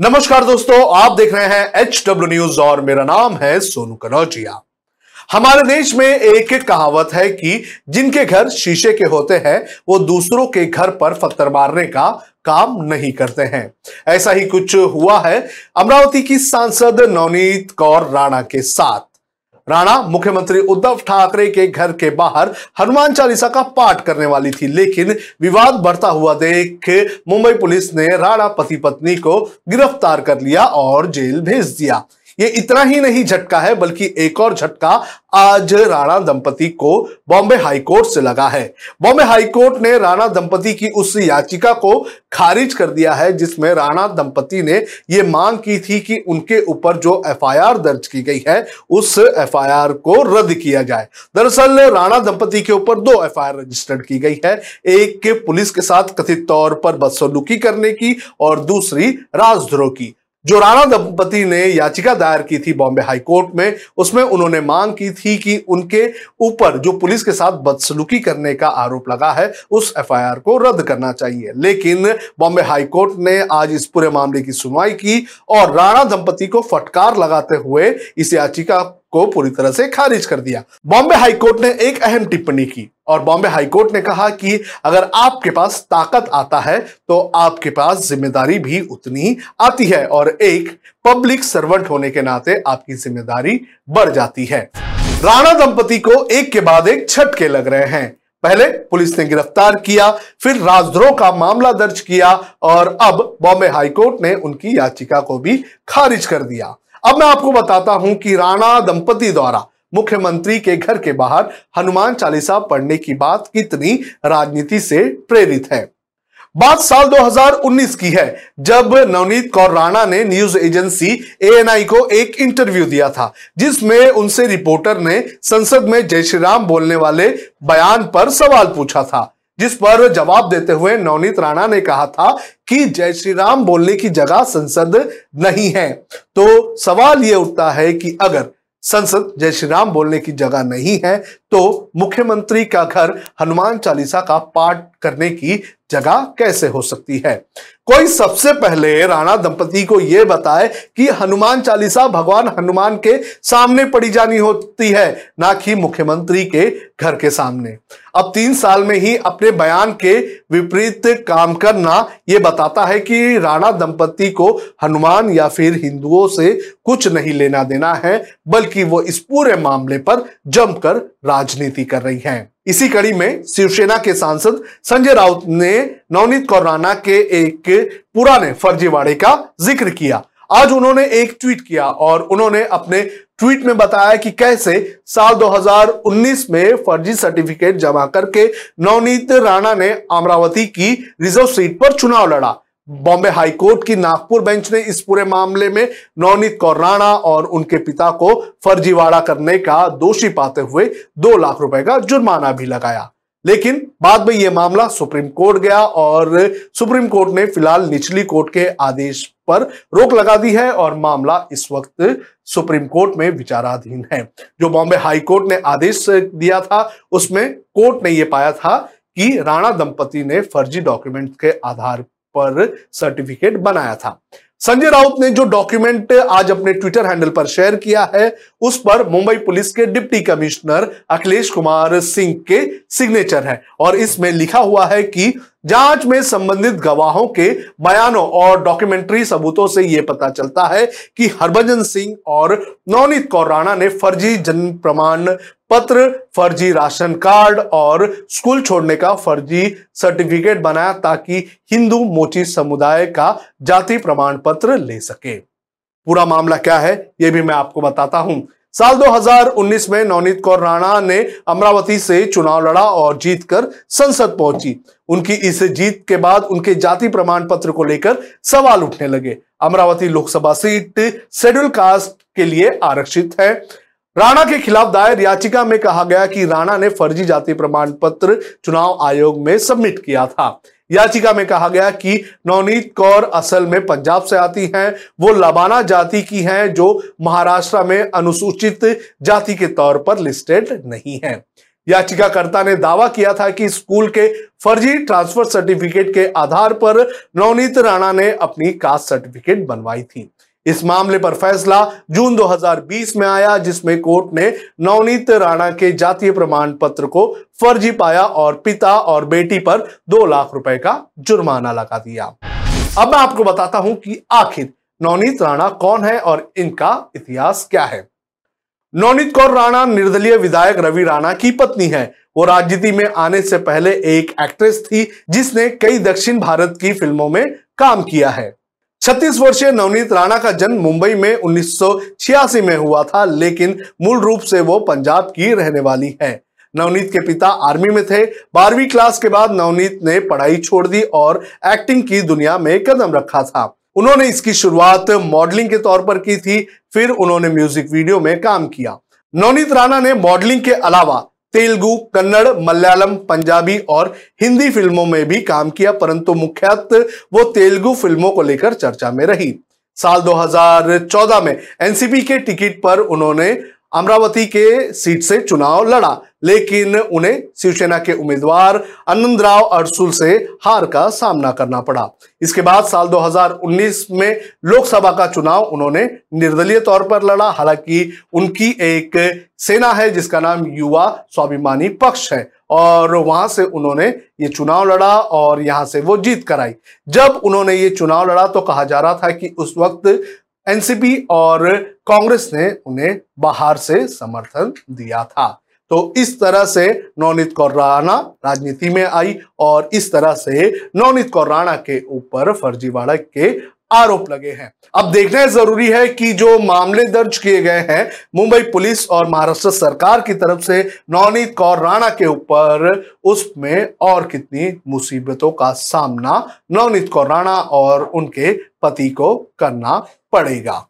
नमस्कार दोस्तों, आप देख रहे हैं एच डब्ल्यू न्यूज़ और मेरा नाम है सोनू कनौजिया। हमारे देश में एक एक कहावत है कि जिनके घर शीशे के होते हैं, वो दूसरों के घर पर पत्थर मारने का काम नहीं करते हैं। ऐसा ही कुछ हुआ है अमरावती की सांसद नवनीत कौर राणा के साथ। राणा, मुख्यमंत्री उद्धव ठाकरे के घर के बाहर हनुमान चालीसा का पाठ करने वाली थी, लेकिन विवाद बढ़ता हुआ देख मुंबई पुलिस ने राणा पति पत्नी को गिरफ़्तार कर लिया और जेल भेज दिया। ये इतना ही नहीं झटका है, बल्कि एक और झटका आज राणा दंपति को बॉम्बे हाईकोर्ट से लगा है। बॉम्बे हाईकोर्ट ने राणा दंपति की उस याचिका को खारिज कर दिया है, जिसमें राणा दंपति ने यह मांग की थी कि उनके ऊपर जो एफआईआर दर्ज की गई है, उस एफआईआर को रद्द किया जाए। दरअसल राणा दंपति के ऊपर दो एफआईआर रजिस्टर्ड की गई है, एक के पुलिस के साथ कथित तौर पर बदसलूकी करने की और दूसरी राजद्रोह की। जो राणा दंपति ने याचिका दायर की थी बॉम्बे हाई कोर्ट में, उसमें उन्होंने मांग की थी कि उनके ऊपर जो पुलिस के साथ बदसलूकी करने का आरोप लगा है, उस एफआईआर को रद्द करना चाहिए। लेकिन बॉम्बे हाई कोर्ट ने आज इस पूरे मामले की सुनवाई की और राणा दंपति को फटकार लगाते हुए इस याचिका को पूरी तरह से खारिज कर दिया। बॉम्बे हाईकोर्ट ने एक अहम टिप्पणी की और बॉम्बे हाईकोर्ट ने कहा कि अगर आपके पास ताकत आता है तो आपके पास ज़िम्मेदारी भी उतनी आती है और एक पब्लिक सर्वेंट होने के नाते आपकी ज़िम्मेदारी बढ़ जाती है। राणा दंपति को एक के बाद एक छटके लग रहे हैं। पहले पुलिस ने गिरफ़्तार किया, फिर राजद्रोह का मामला दर्ज किया और अब बॉम्बे हाईकोर्ट ने उनकी याचिका को भी खारिज कर दिया। अब मैं आपको बताता हूँ कि राणा दंपति द्वारा मुख्यमंत्री के घर के बाहर हनुमान चालीसा पढ़ने की बात कितनी राजनीति से प्रेरित है। बात साल 2019 की है, जब नवनीत कौर राणा ने न्यूज़ एजेंसी एएनआई को एक इंटरव्यू दिया था, जिसमें उनसे रिपोर्टर ने संसद में जय श्री राम बोलने वाले बयान पर सवाल पूछा था। जिस पर जवाब देते हुए नवनीत राणा ने कहा था कि जय श्री राम बोलने की जगह संसद नहीं है। तो सवाल यह उठता है कि अगर संसद जय श्री राम बोलने की जगह नहीं है तो मुख्यमंत्री का घर हनुमान चालीसा का पाठ करने की जगह कैसे हो सकती है? कोई सबसे पहले राणा दंपति को यह बताए कि हनुमान चालीसा भगवान हनुमान के सामने पड़ी जानी होती है, ना कि मुख्यमंत्री के घर के सामने। अब तीन साल में ही अपने बयान के विपरीत काम करना यह बताता है कि राणा दंपति को हनुमान या फिर हिंदुओं से कुछ नहीं लेना देना है, बल्कि वो इस पूरे मामले पर जमकर राजनीति कर रही हैं। इसी कड़ी में शिवसेना के सांसद संजय राउत ने नवनीत कौर राणा के एक पुराने फर्जीवाड़े का ज़िक्र किया। आज उन्होंने एक ट्वीट किया और उन्होंने अपने ट्वीट में बताया कि कैसे साल 2019 में फर्जी सर्टिफिकेट जमा करके नवनीत राणा ने अमरावती की रिज़र्व सीट पर चुनाव लड़ा। बॉम्बे हाईकोर्ट की नागपुर बेंच ने इस पूरे मामले में नवनीत कौर राणा और उनके पिता को फर्जीवाड़ा करने का दोषी पाते हुए दो लाख रुपए का जुर्माना भी लगाया। लेकिन बाद में यह मामला सुप्रीम कोर्ट गया और सुप्रीम कोर्ट ने फ़िलहाल निचली कोर्ट के आदेश पर रोक लगा दी है और मामला इस वक्त सुप्रीम कोर्ट में विचाराधीन है। जो बॉम्बे हाई कोर्ट ने आदेश दिया था, उसमें कोर्ट ने यह पाया था कि राणा दंपति ने फर्जी डॉक्यूमेंट के आधार पर सर्टिफिकेट बनाया था। संजय राउत ने जो डॉक्यूमेंट आज अपने ट्विटर हैंडल पर शेयर किया है, उस पर मुंबई पुलिस के डिप्टी कमिश्नर अखिलेश कुमार सिंह के सिग्नेचर है। और इसमें लिखा हुआ है कि जाँच में संबंधित गवाहों के बयानों और डॉक्यूमेंट्री सबूतों से यह पता चलता है कि हरभजन सिंह और नवनीत कौर राणा ने फर्जी जन्म प्रमाण पत्र, फर्जी राशन कार्ड और स्कूल छोड़ने का फर्जी सर्टिफिकेट बनाया ताकि हिंदू मोची समुदाय का जाति प्रमाण पत्र ले सके। पूरा मामला क्या है यह भी मैं आपको बताता हूँ। साल 2019 में नवनीत कौर राणा ने अमरावती से चुनाव लड़ा और जीतकर संसद पहुँची। उनकी इस जीत के बाद उनके जाति प्रमाण पत्र को लेकर सवाल उठने लगे। Amravati Lok Sabha seat schedule caste के लिए आरक्षित है। राणा के खिलाफ दायर याचिका में कहा गया कि राणा ने फर्जी जाति प्रमाण पत्र चुनाव आयोग में सबमिट किया था। याचिका में कहा गया कि नवनीत कौर असल में पंजाब से आती हैं। वो लबाना जाति की हैं, जो महाराष्ट्र में अनुसूचित जाति के तौर पर लिस्टेड नहीं है। याचिकाकर्ता ने दावा किया था कि स्कूल के फर्जी ट्रांसफ़र सर्टिफिकेट के आधार पर नवनीत राणा ने अपनी कास्ट सर्टिफिकेट बनवाई थी। इस मामले पर फैसला जून 2020 में आया, जिसमें कोर्ट ने नवनीत राणा के जातीय प्रमाण पत्र को फर्जी पाया और पिता और बेटी पर दो लाख रुपए का जुर्माना लगा दिया। अब मैं आपको बताता हूँ कि आखिर नवनीत राणा कौन है और इनका इतिहास क्या है। नवनीत कौर राणा निर्दलीय विधायक रवि राणा की पत्नी है। वो राजनीति में आने से पहले एक एक्ट्रेस थी, जिसने कई दक्षिण भारत की फ़िल्मों में काम किया है। छत्तीस वर्षीय नवनीत राणा का जन्म मुंबई में उन्नीस सौ छियासी में हुआ था, लेकिन मूल रूप से वो पंजाब की रहने वाली है। नवनीत के पिता आर्मी में थे। बारहवीं क्लास के बाद नवनीत ने पढ़ाई छोड़ दी और एक्टिंग की दुनिया में कदम रखा था। उन्होंने इसकी शुरुआत मॉडलिंग के तौर पर की थी, फिर उन्होंने म्यूज़िक वीडियो में काम किया। नवनीत राणा ने मॉडलिंग के अलावा तेलुगु, कन्नड़, मलयालम, पंजाबी और हिंदी फ़िल्मों में भी काम किया, परंतु मुख्यतः वो तेलुगु फ़िल्मों को लेकर चर्चा में रही। साल 2014 में एनसीपी के टिकट पर उन्होंने अमरावती के सीट से चुनाव लड़ा, लेकिन उन्हें शिवसेना के उम्मीदवार आनंदराव अरसुल से हार का सामना करना पड़ा। इसके बाद साल 2019 में लोकसभा का चुनाव उन्होंने निर्दलीय तौर पर लड़ा। हालाँकि उनकी एक सेना है, जिसका नाम युवा स्वाभिमानी पक्ष है, और वहाँ से उन्होंने ये चुनाव लड़ा और यहाँ से वो जीत कराई। जब उन्होंने ये चुनाव लड़ा तो कहा जा रहा था कि उस वक्त एनसीपी और कांग्रेस ने उन्हें बाहर से समर्थन दिया था। तो इस तरह से नवनीत कौर राणा राजनीति में आई और इस तरह से नवनीत कौर राणा के ऊपर फर्जीवाड़ा के आरोप लगे हैं। अब देखना ज़रूरी है कि जो मामले दर्ज किए गए हैं, मुंबई पुलिस और महाराष्ट्र सरकार की तरफ़ से नवनीत कौर राणा के ऊपर उसमें और कितनी मुसीबतों का सामना नवनीत कौर राणा और उनके पति को करना पड़ेगा।